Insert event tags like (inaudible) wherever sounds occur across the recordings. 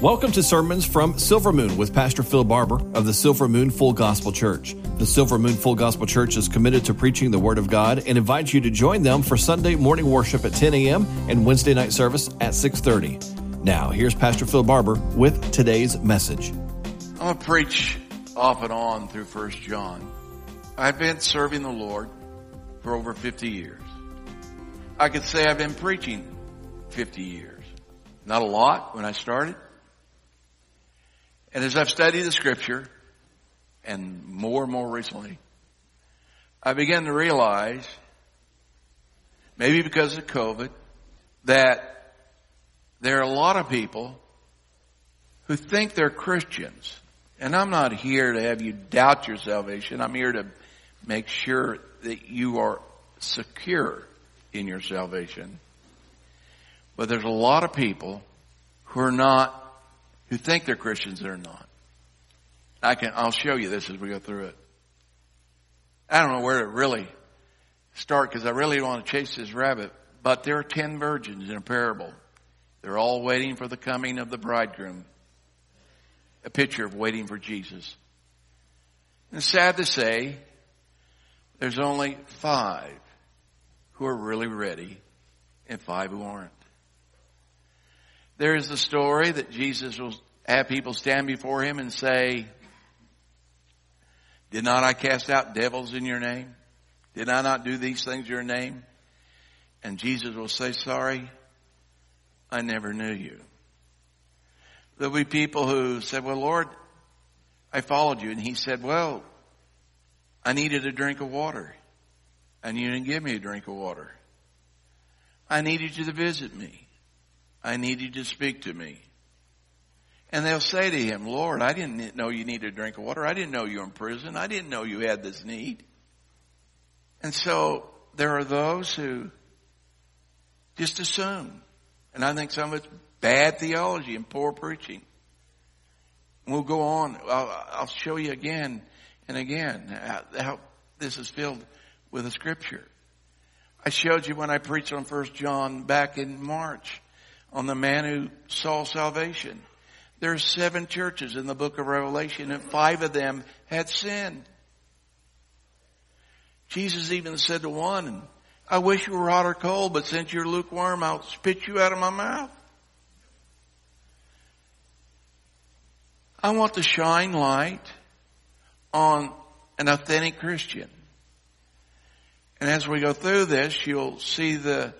Welcome to Sermons from Silver Moon with Pastor Phil Barber of the Silver Moon Full Gospel Church. The Silver Moon Full Gospel Church is committed to preaching the Word of God and invites you to join them for Sunday morning worship at 10 a.m. and Wednesday night service at 6.30. Now, here's Pastor Phil Barber with today's message. I'm to preach off and on through First John. I've been serving the Lord for over 50 years. I could say I've been preaching 50 years. Not a lot when I started. And as I've studied the scripture, and more and more recently, I began to realize, maybe because of COVID, that there are a lot of people who think they're Christians. And I'm not here to have you doubt your salvation. I'm here to make sure that you are secure in your salvation. But there's a lot of people who are not who think they're Christians that are not. I can, I'll show you this as we go through it. I don't know where to really start because I really want to chase this rabbit, but there are ten virgins in a parable. They're all waiting for the coming of the bridegroom. A picture of waiting for Jesus. And sad to say, there's only five who are really ready and five who aren't. There is the story that Jesus will have people stand before him and say, Did not I cast out devils in your name? Did I not do these things in your name? And Jesus will say, Sorry, I never knew you. There'll be people who said, Well, Lord, I followed you. And he said, Well, I needed a drink of water. And you didn't give me a drink of water. I needed you to visit me. I needed you to speak to me. And they'll say to him, Lord, I didn't know you needed a drink of water. I didn't know you were in prison. I didn't know you had this need. And so there are those who just assume. And I think some of it's bad theology and poor preaching. We'll go on. I'll, I'll show you again and again how, how this is filled with the scripture. I showed you when I preached on First John back in March on the man who saw salvation. There are seven churches in the book of Revelation and five of them had sinned. Jesus even said to one, I wish you were hot or cold, but since you're lukewarm, I'll spit you out of my mouth. I want to shine light on an authentic Christian. And as we go through this, you'll see the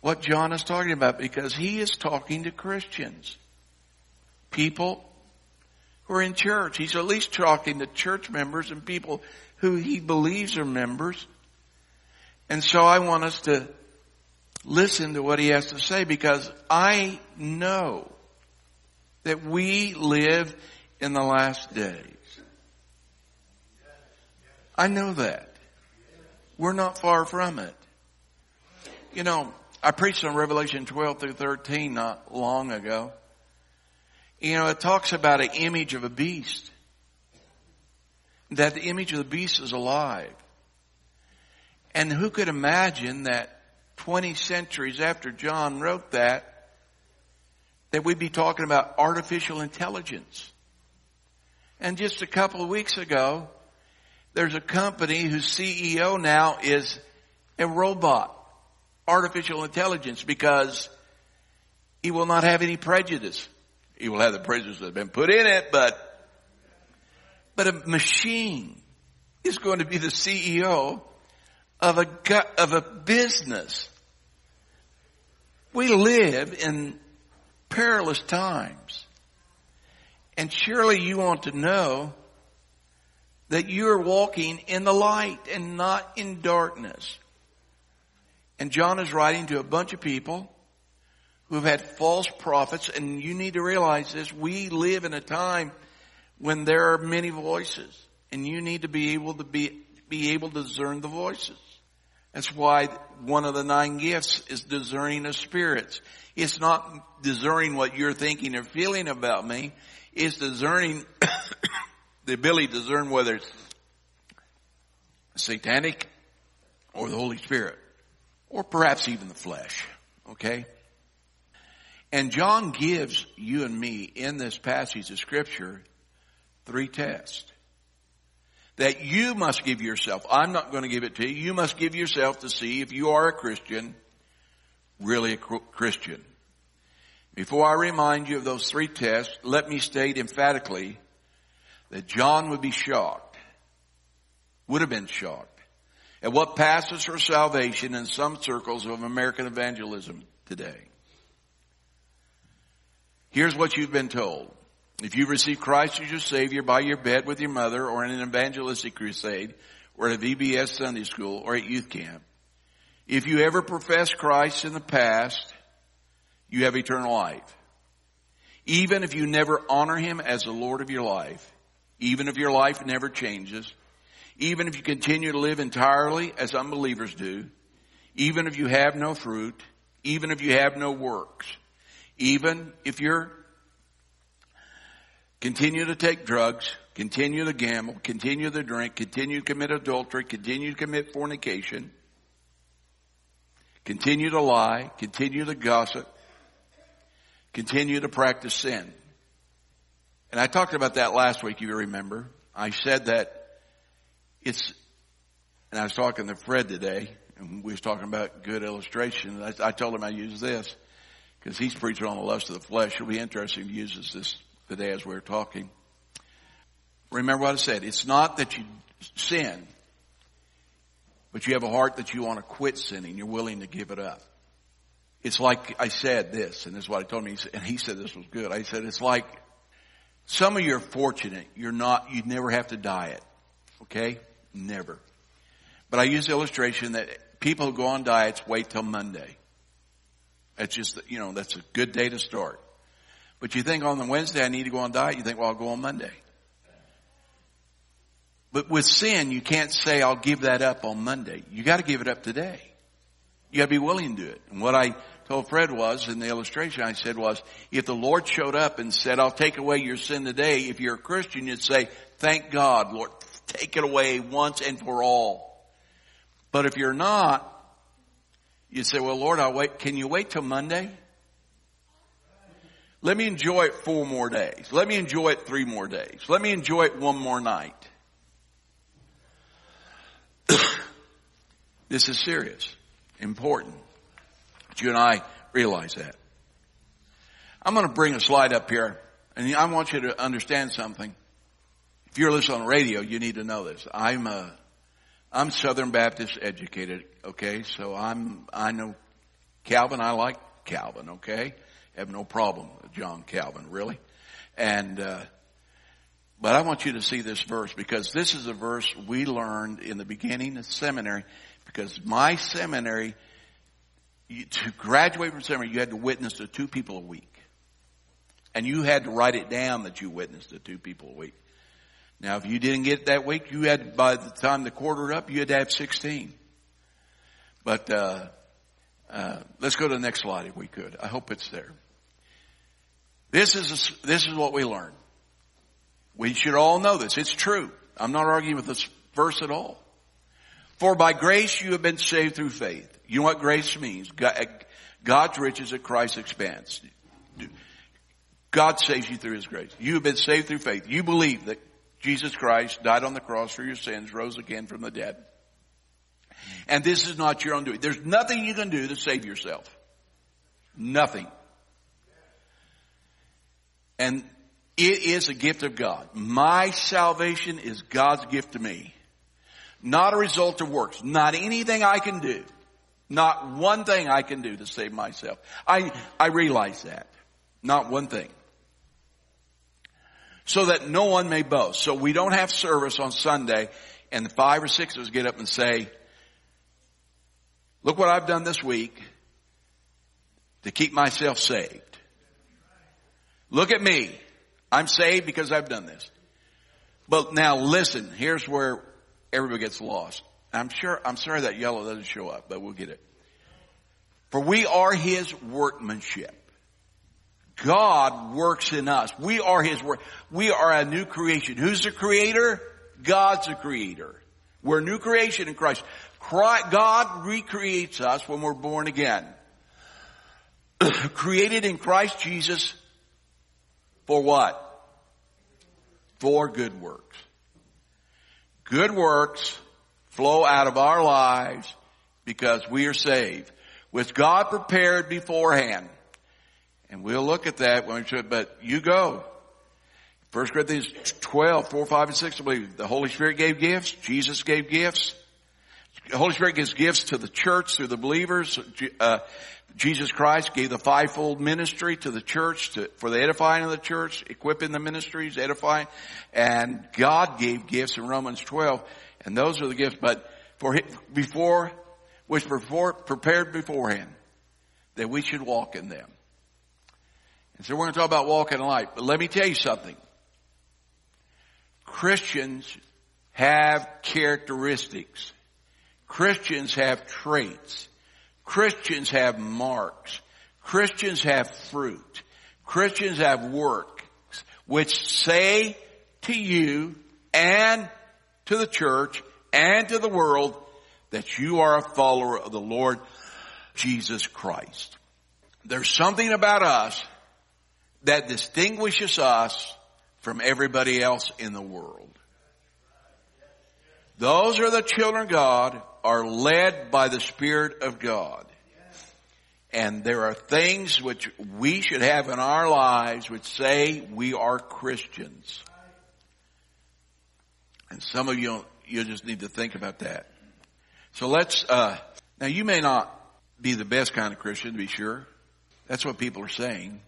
what John is talking about because he is talking to Christians. People who are in church. He's at least talking to church members and people who he believes are members. And so I want us to listen to what he has to say because I know that we live in the last days. I know that. We're not far from it. You know, I preached on Revelation 12 through 13 not long ago. You know, it talks about an image of a beast. That the image of the beast is alive. And who could imagine that 20 centuries after John wrote that, that we'd be talking about artificial intelligence. And just a couple of weeks ago, there's a company whose CEO now is a robot artificial intelligence because he will not have any prejudice. He will have the prejudice that have been put in it, but, but a machine is going to be the CEO of a, of a business. We live in perilous times. And surely you want to know that you're walking in the light and not in darkness. And John is writing to a bunch of people who have had false prophets, and you need to realize this. We live in a time when there are many voices, and you need to be able to be, be able to discern the voices. That's why one of the nine gifts is discerning of spirits. It's not discerning what you're thinking or feeling about me. It's discerning (coughs) the ability to discern whether it's satanic or the Holy Spirit or perhaps even the flesh. Okay? And John gives you and me in this passage of scripture three tests that you must give yourself. I'm not going to give it to you. You must give yourself to see if you are a Christian, really a Christian. Before I remind you of those three tests, let me state emphatically that John would be shocked, would have been shocked, at what passes for salvation in some circles of American evangelism today. Here's what you've been told. If you receive Christ as your Savior by your bed with your mother or in an evangelistic crusade or at a VBS Sunday school or at youth camp, if you ever profess Christ in the past, you have eternal life. Even if you never honor Him as the Lord of your life, even if your life never changes, even if you continue to live entirely as unbelievers do, even if you have no fruit, even if you have no works, even if you're continue to take drugs, continue to gamble, continue to drink, continue to commit adultery, continue to commit fornication, continue to lie, continue to gossip, continue to practice sin. And I talked about that last week, you remember. I said that it's, and I was talking to Fred today, and we was talking about good illustration. I, I told him I use this because he's preaching on the lust of the flesh. It'll be interesting if he uses this today as we are talking. Remember what I said. It's not that you sin, but you have a heart that you want to quit sinning. You're willing to give it up. It's like I said this, and this is what I told him, and he said this was good. I said, it's like some of you are fortunate. You're not, you never have to diet. Okay? Never. But I use the illustration that people who go on diets wait till Monday. That's just, you know, that's a good day to start. But you think on the Wednesday I need to go on diet, you think, well, I'll go on Monday. But with sin, you can't say, I'll give that up on Monday. You gotta give it up today. You gotta be willing to do it. And what I told Fred was, in the illustration I said was, if the Lord showed up and said, I'll take away your sin today, if you're a Christian, you'd say, thank God, Lord, take it away once and for all. But if you're not, you'd say, well, Lord, I'll wait. Can you wait till Monday? Let me enjoy it four more days. Let me enjoy it three more days. Let me enjoy it one more night. (coughs) this is serious, important. But you and I realize that. I'm going to bring a slide up here, and I want you to understand something. If you're listening on radio, you need to know this. I'm a, I'm Southern Baptist educated, okay? So I'm, I know Calvin, I like Calvin, okay? have no problem with John Calvin, really. And, uh, but I want you to see this verse because this is a verse we learned in the beginning of seminary because my seminary, you, to graduate from seminary, you had to witness to two people a week. And you had to write it down that you witnessed to two people a week. Now, if you didn't get that week, you had, by the time the quarter up, you had to have 16. But, uh, uh, let's go to the next slide if we could. I hope it's there. This is, a, this is what we learn. We should all know this. It's true. I'm not arguing with this verse at all. For by grace you have been saved through faith. You know what grace means? God's riches at Christ's expense. God saves you through His grace. You have been saved through faith. You believe that Jesus Christ died on the cross for your sins, rose again from the dead. And this is not your own doing. There's nothing you can do to save yourself. Nothing. And it is a gift of God. My salvation is God's gift to me. Not a result of works. Not anything I can do. Not one thing I can do to save myself. I, I realize that. Not one thing. So that no one may boast. So we don't have service on Sunday and the five or six of us get up and say, look what I've done this week to keep myself saved. Look at me. I'm saved because I've done this. But now listen, here's where everybody gets lost. I'm sure, I'm sorry that yellow doesn't show up, but we'll get it. For we are His workmanship. God works in us. We are His work. We are a new creation. Who's the creator? God's the creator. We're a new creation in Christ. God recreates us when we're born again. (clears throat) created in Christ Jesus for what? For good works. Good works flow out of our lives because we are saved, which God prepared beforehand. And we'll look at that when we should, but you go. 1 Corinthians 12, 4, 5, and 6, I believe the Holy Spirit gave gifts. Jesus gave gifts. The Holy Spirit gives gifts to the church through the believers. Uh, Jesus Christ gave the fivefold ministry to the church to, for the edifying of the church, equipping the ministries, edifying. And God gave gifts in Romans 12. And those are the gifts, but for before, which before, prepared beforehand, that we should walk in them. And so we're going to talk about walking in light. But let me tell you something. Christians have characteristics. Christians have traits. Christians have marks. Christians have fruit. Christians have works which say to you and to the church and to the world that you are a follower of the Lord Jesus Christ. There's something about us that distinguishes us from everybody else in the world. Those are the children of God are led by the Spirit of God. And there are things which we should have in our lives which say we are Christians. And some of you, you just need to think about that. So let's, uh, now you may not be the best kind of Christian to be sure. That's what people are saying.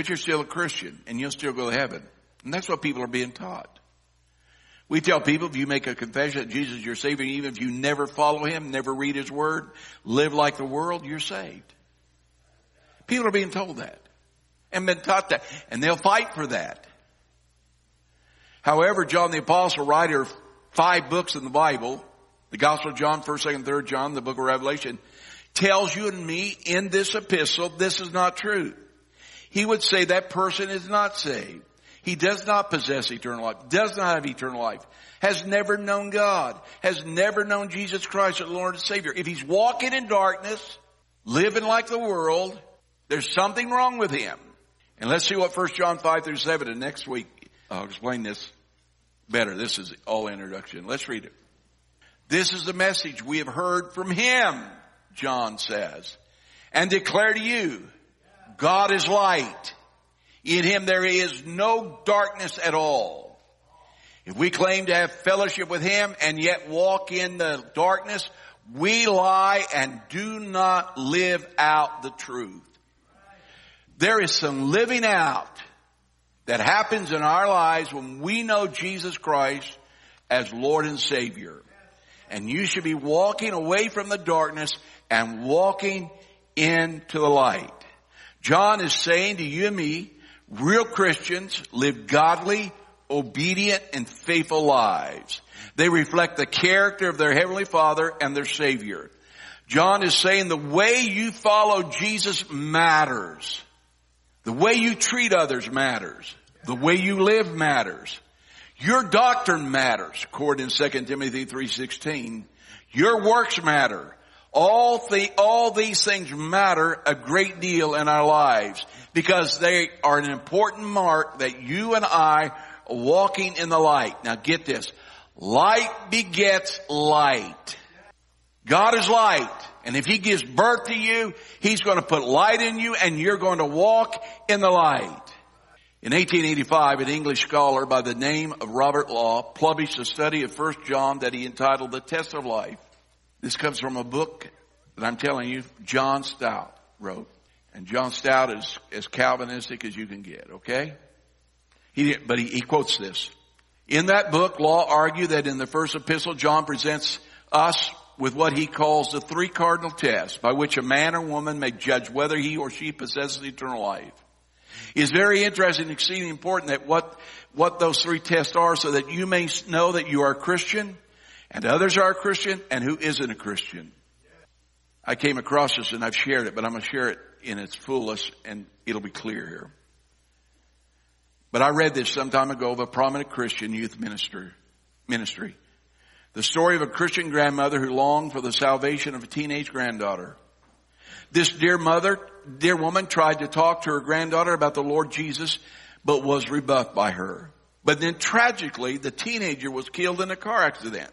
But you're still a Christian and you'll still go to heaven. And that's what people are being taught. We tell people if you make a confession that Jesus is your Savior, even if you never follow Him, never read His Word, live like the world, you're saved. People are being told that and been taught that. And they'll fight for that. However, John the Apostle, writer of five books in the Bible, the Gospel of John, 1st, 2nd, 3rd John, the book of Revelation, tells you and me in this epistle, this is not true. He would say that person is not saved. He does not possess eternal life, does not have eternal life, has never known God, has never known Jesus Christ as Lord and Savior. If he's walking in darkness, living like the world, there's something wrong with him. And let's see what 1 John 5 through 7 and next week I'll explain this better. This is all introduction. Let's read it. This is the message we have heard from him, John says, and declare to you, God is light in him there is no darkness at all. If we claim to have fellowship with him and yet walk in the darkness, we lie and do not live out the truth. There is some living out that happens in our lives when we know Jesus Christ as Lord and Savior. And you should be walking away from the darkness and walking into the light. John is saying to you and me, Real Christians live godly, obedient, and faithful lives. They reflect the character of their Heavenly Father and their Savior. John is saying the way you follow Jesus matters. The way you treat others matters. The way you live matters. Your doctrine matters, according to 2 Timothy 3.16. Your works matter. All, the, all these things matter a great deal in our lives because they are an important mark that you and I are walking in the light. Now get this. Light begets light. God is light. And if He gives birth to you, He's going to put light in you and you're going to walk in the light. In 1885, an English scholar by the name of Robert Law published a study of 1 John that he entitled The Test of Life. This comes from a book that I'm telling you, John Stott wrote. And John Stott is as Calvinistic as you can get, okay? He, didn't, but he, he quotes this. In that book, Law argued that in the first epistle, John presents us with what he calls the three cardinal tests by which a man or woman may judge whether he or she possesses eternal life. It is very interesting and exceedingly important that what, what those three tests are so that you may know that you are a Christian and others are a Christian and who isn't a Christian. I came across this and I've shared it, but I'm going to share it in its fullest and it'll be clear here. But I read this some time ago of a prominent Christian youth minister, ministry. The story of a Christian grandmother who longed for the salvation of a teenage granddaughter. This dear mother, dear woman tried to talk to her granddaughter about the Lord Jesus, but was rebuffed by her. But then tragically, the teenager was killed in a car accident.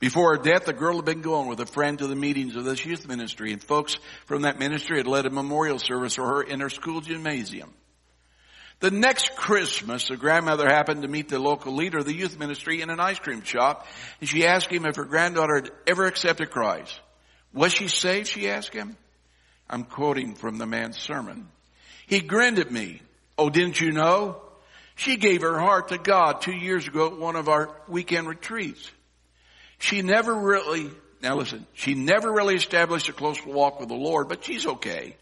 Before her death, the girl had been going with a friend to the meetings of this youth ministry, and folks from that ministry had led a memorial service for her in her school gymnasium. The next Christmas, the grandmother happened to meet the local leader of the youth ministry in an ice cream shop, and she asked him if her granddaughter had ever accepted Christ. Was she saved? She asked him. I'm quoting from the man's sermon. He grinned at me. Oh, didn't you know? She gave her heart to God two years ago at one of our weekend retreats. She never really, now listen, she never really established a close walk with the Lord, but she's okay.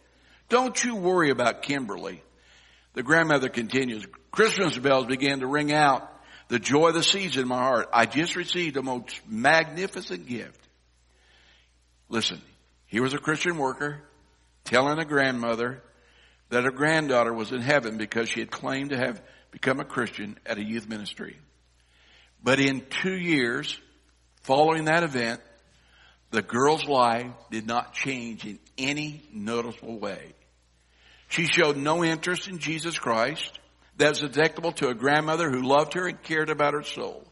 Don't you worry about Kimberly. The grandmother continues, Christmas bells began to ring out. The joy of the season in my heart. I just received a most magnificent gift. Listen, he was a Christian worker telling a grandmother that her granddaughter was in heaven because she had claimed to have become a Christian at a youth ministry. But in two years, Following that event, the girl's life did not change in any noticeable way. She showed no interest in Jesus Christ that was detectable to a grandmother who loved her and cared about her soul.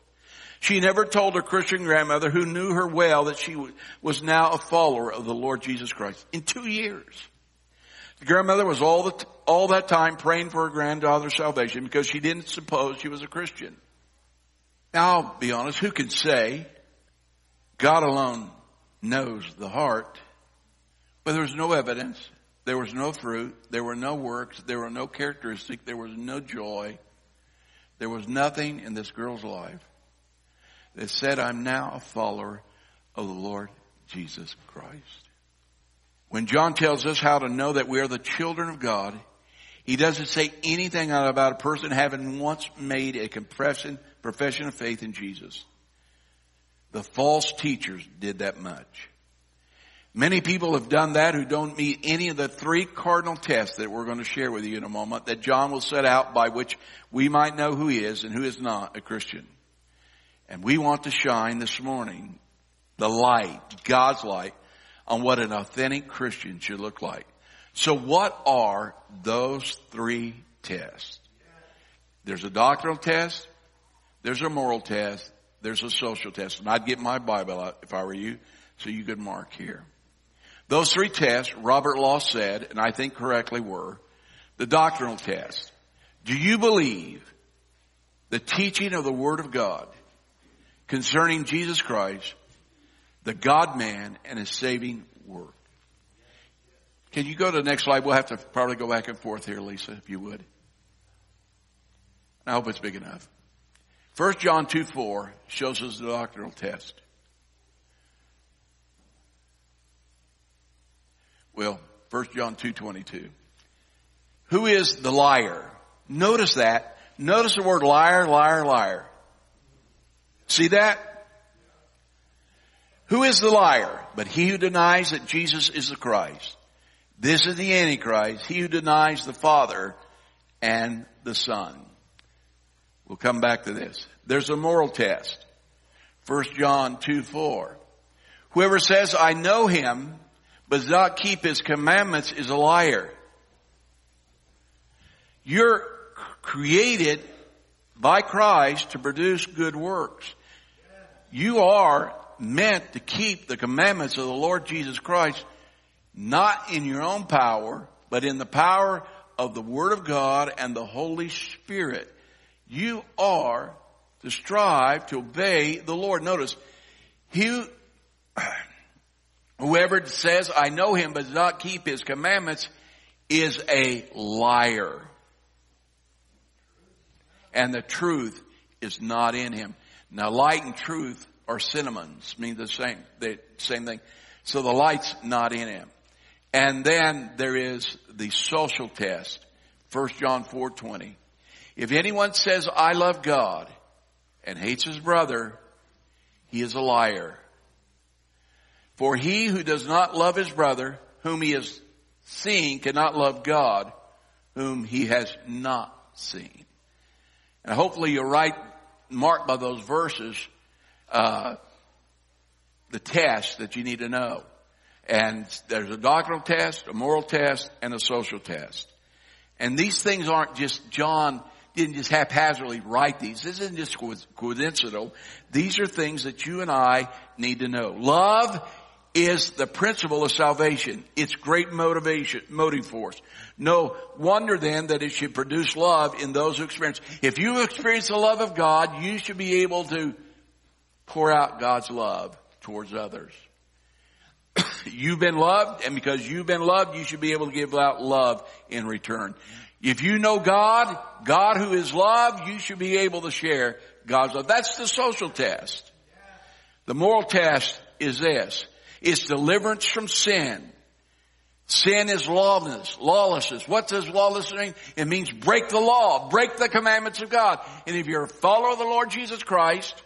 She never told her Christian grandmother who knew her well that she was now a follower of the Lord Jesus Christ in two years. The grandmother was all, the, all that time praying for her granddaughter's salvation because she didn't suppose she was a Christian. Now, I'll be honest, who can say God alone knows the heart, but there was no evidence. There was no fruit. There were no works. There were no characteristic. There was no joy. There was nothing in this girl's life that said, I'm now a follower of the Lord Jesus Christ. When John tells us how to know that we are the children of God, he doesn't say anything about a person having once made a confession, profession of faith in Jesus. The false teachers did that much. Many people have done that who don't meet any of the three cardinal tests that we're going to share with you in a moment that John will set out by which we might know who is and who is not a Christian. And we want to shine this morning the light, God's light, on what an authentic Christian should look like. So what are those three tests? There's a doctrinal test, there's a moral test, there's a social test. And I'd get my Bible out if I were you so you could mark here. Those three tests, Robert Law said, and I think correctly were, the doctrinal test. Do you believe the teaching of the Word of God concerning Jesus Christ, the God man and his saving work? Can you go to the next slide? We'll have to probably go back and forth here, Lisa, if you would. I hope it's big enough. 1 John 2 4 shows us the doctrinal test. Well, 1 John 2 22. Who is the liar? Notice that. Notice the word liar, liar, liar. See that? Who is the liar? But he who denies that Jesus is the Christ. This is the Antichrist, he who denies the Father and the Son. We'll come back to this. There's a moral test. 1 John 2 4. Whoever says, I know him, but does not keep his commandments is a liar. You're created by Christ to produce good works. You are meant to keep the commandments of the Lord Jesus Christ, not in your own power, but in the power of the Word of God and the Holy Spirit. You are to strive to obey the Lord. Notice, he, (clears throat) whoever says, I know him, but does not keep his commandments is a liar. And the truth is not in him. Now light and truth are synonyms, mean the same, the same thing. So the light's not in him. And then there is the social test. 1 John 4 20. If anyone says, I love God and hates his brother, he is a liar. For he who does not love his brother, whom he has seen, cannot love God, whom he has not seen. And hopefully you'll write, mark by those verses, uh, the test that you need to know. And there's a doctrinal test, a moral test, and a social test. And these things aren't just John didn't just haphazardly write these. This isn't just coincidental. These are things that you and I need to know. Love is the principle of salvation. It's great motivation, motive force. No wonder then that it should produce love in those who experience. If you experience the love of God, you should be able to pour out God's love towards others. (coughs) you've been loved, and because you've been loved, you should be able to give out love in return. If you know God, God who is love, you should be able to share God's love. That's the social test. The moral test is this. It's deliverance from sin. Sin is lawlessness, lawlessness. What does lawlessness mean? It means break the law, break the commandments of God. And if you're a follower of the Lord Jesus Christ,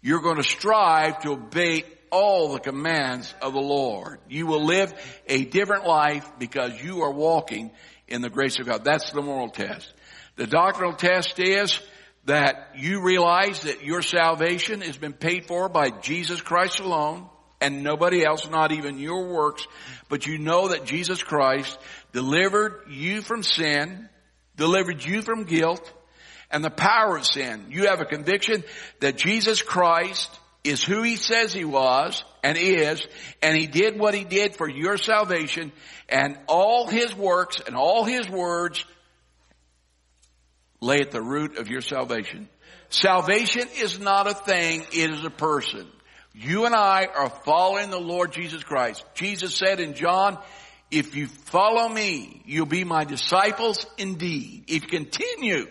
you're going to strive to obey all the commands of the Lord. You will live a different life because you are walking in the grace of God. That's the moral test. The doctrinal test is that you realize that your salvation has been paid for by Jesus Christ alone and nobody else, not even your works, but you know that Jesus Christ delivered you from sin, delivered you from guilt, and the power of sin. You have a conviction that Jesus Christ is who he says he was and is, and he did what he did for your salvation, and all his works and all his words lay at the root of your salvation. Salvation is not a thing, it is a person. You and I are following the Lord Jesus Christ. Jesus said in John, if you follow me, you'll be my disciples indeed. If you continue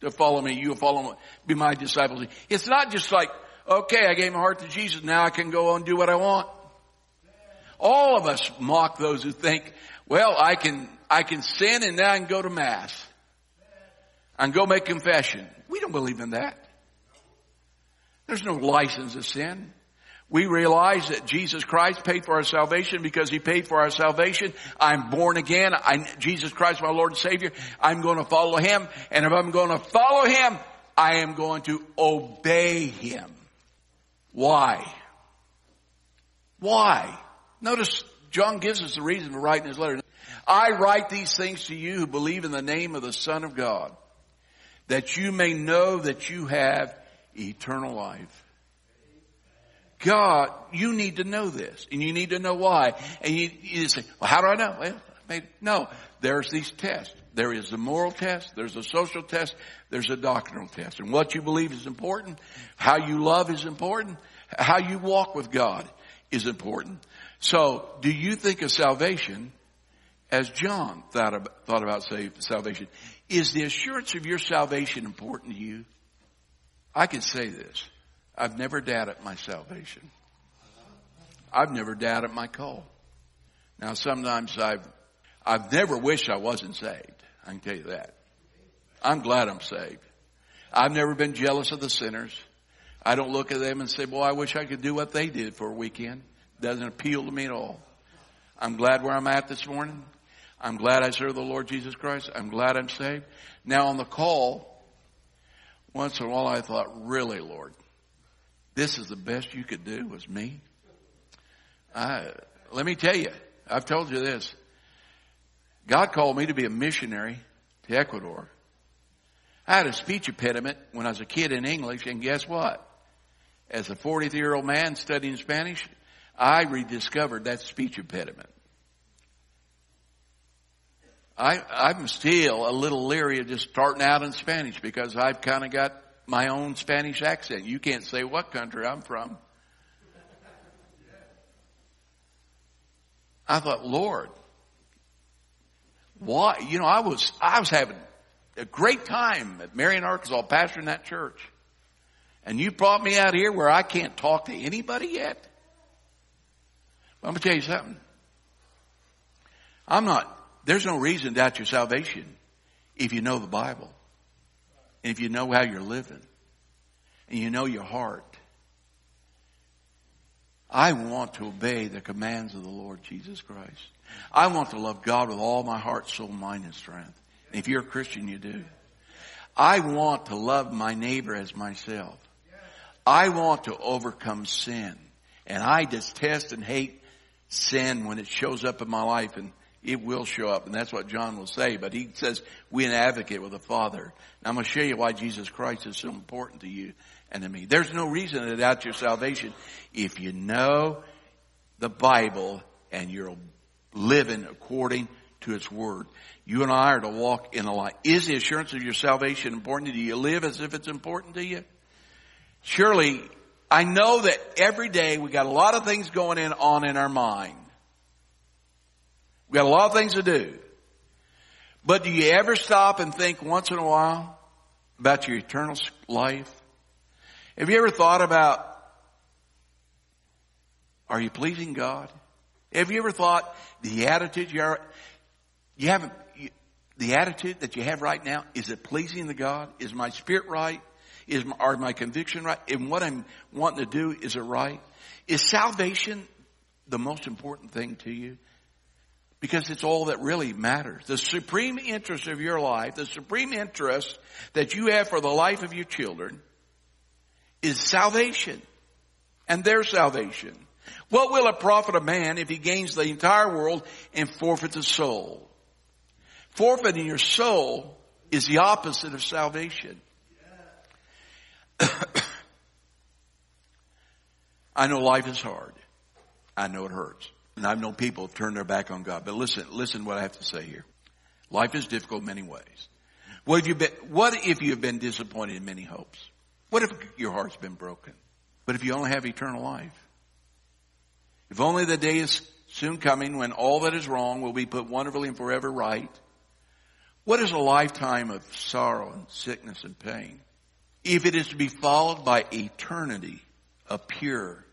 to follow me, you'll follow, be my disciples. It's not just like okay, I gave my heart to Jesus. Now I can go and do what I want. All of us mock those who think, well, I can, I can sin and now I can go to mass. and go make confession. We don't believe in that. There's no license of sin. We realize that Jesus Christ paid for our salvation because He paid for our salvation. I'm born again. I, Jesus Christ, my Lord and Savior. I'm going to follow Him. And if I'm going to follow Him, I am going to obey Him. Why? Why? Notice John gives us the reason for writing his letter. I write these things to you who believe in the name of the Son of God, that you may know that you have eternal life. God, you need to know this, and you need to know why. And you, you say, well, how do I know? Well, no, there's these tests. There is a moral test, there's a social test, there's a doctrinal test. And what you believe is important, how you love is important, how you walk with God is important. So, do you think of salvation as John thought about, thought about salvation? Is the assurance of your salvation important to you? I can say this. I've never doubted my salvation. I've never doubted my call. Now sometimes I've, I've never wished I wasn't saved. I can tell you that. I'm glad I'm saved. I've never been jealous of the sinners. I don't look at them and say, boy, I wish I could do what they did for a weekend. Doesn't appeal to me at all. I'm glad where I'm at this morning. I'm glad I serve the Lord Jesus Christ. I'm glad I'm saved. Now on the call, once in a while I thought, really, Lord, this is the best you could do was me. I, let me tell you, I've told you this. God called me to be a missionary to Ecuador. I had a speech impediment when I was a kid in English, and guess what? As a 40 year old man studying Spanish, I rediscovered that speech impediment. I, I'm still a little leery of just starting out in Spanish because I've kind of got my own Spanish accent. You can't say what country I'm from. I thought, Lord, why? You know, I was, I was having a great time at Marion, Arkansas, pastoring that church. And you brought me out here where I can't talk to anybody yet? I'm going to tell you something. I'm not, there's no reason to doubt your salvation if you know the Bible. And if you know how you're living. And you know your heart. I want to obey the commands of the Lord Jesus Christ. I want to love God with all my heart, soul, mind, and strength. And if you're a Christian, you do. I want to love my neighbor as myself. I want to overcome sin. And I detest and hate sin when it shows up in my life and it will show up. And that's what John will say. But he says, we an advocate with the Father. Now I'm going to show you why Jesus Christ is so important to you and to me. There's no reason to doubt your salvation if you know the Bible and you're living according to its word. You and I are to walk in a light. Is the assurance of your salvation important? Do you live as if it's important to you? Surely, I know that every day we got a lot of things going in on in our mind. We got a lot of things to do. But do you ever stop and think once in a while about your eternal life? Have you ever thought about, are you pleasing God? Have you ever thought the attitude you are, you haven't, you, the attitude that you have right now, is it pleasing to God? Is my spirit right? Is my, are my conviction right? And what I'm wanting to do, is it right? Is salvation the most important thing to you? Because it's all that really matters. The supreme interest of your life, the supreme interest that you have for the life of your children is salvation and their salvation. What will it profit a man if he gains the entire world and forfeits his soul? Forfeiting your soul is the opposite of salvation. (coughs) I know life is hard. I know it hurts. And I've known people turn their back on God. But listen, listen what I have to say here. Life is difficult in many ways. What if, you been, what if you have been disappointed in many hopes? What if your heart's been broken? But if you only have eternal life? If only the day is soon coming when all that is wrong will be put wonderfully and forever right. What is a lifetime of sorrow and sickness and pain? If it is to be followed by eternity of pure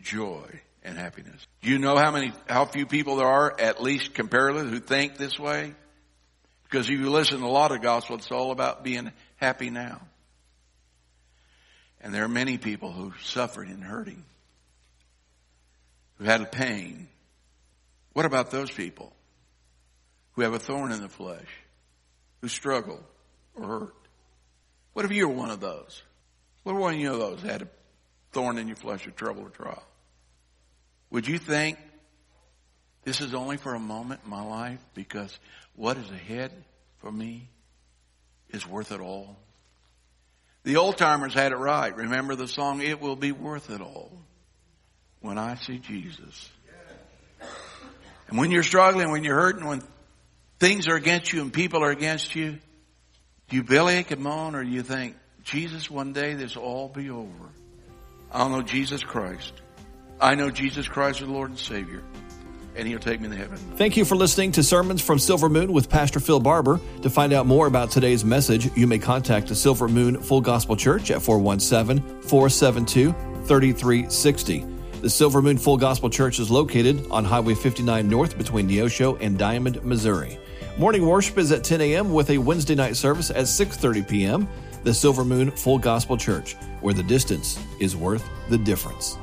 joy and happiness. Do you know how many, how few people there are, at least comparatively, who think this way? Because if you listen to a lot of gospel, it's all about being happy now. And there are many people who suffered and hurting who had a pain. What about those people who have a thorn in the flesh, who struggle or hurt? What if you were one of those? What if one of you of those had a thorn in your flesh or trouble or trial? Would you think this is only for a moment in my life because what is ahead for me is worth it all? The old timers had it right. Remember the song, It Will Be Worth It All when I see Jesus. And when you're struggling, when you're hurting, when things are against you and people are against you, do you bellyache and moan or do you think, Jesus, one day this will all be over? I'll know Jesus Christ. I know Jesus Christ is the Lord and Savior. And he'll take me to heaven. Thank you for listening to Sermons from Silver Moon with Pastor Phil Barber. To find out more about today's message, you may contact the Silver Moon Full Gospel Church at 417 472 3360. The Silver Moon Full Gospel Church is located on Highway 59 North between Neosho and Diamond, Missouri. Morning worship is at 10 a.m. with a Wednesday night service at 6:30 p.m. The Silver Moon Full Gospel Church, where the distance is worth the difference.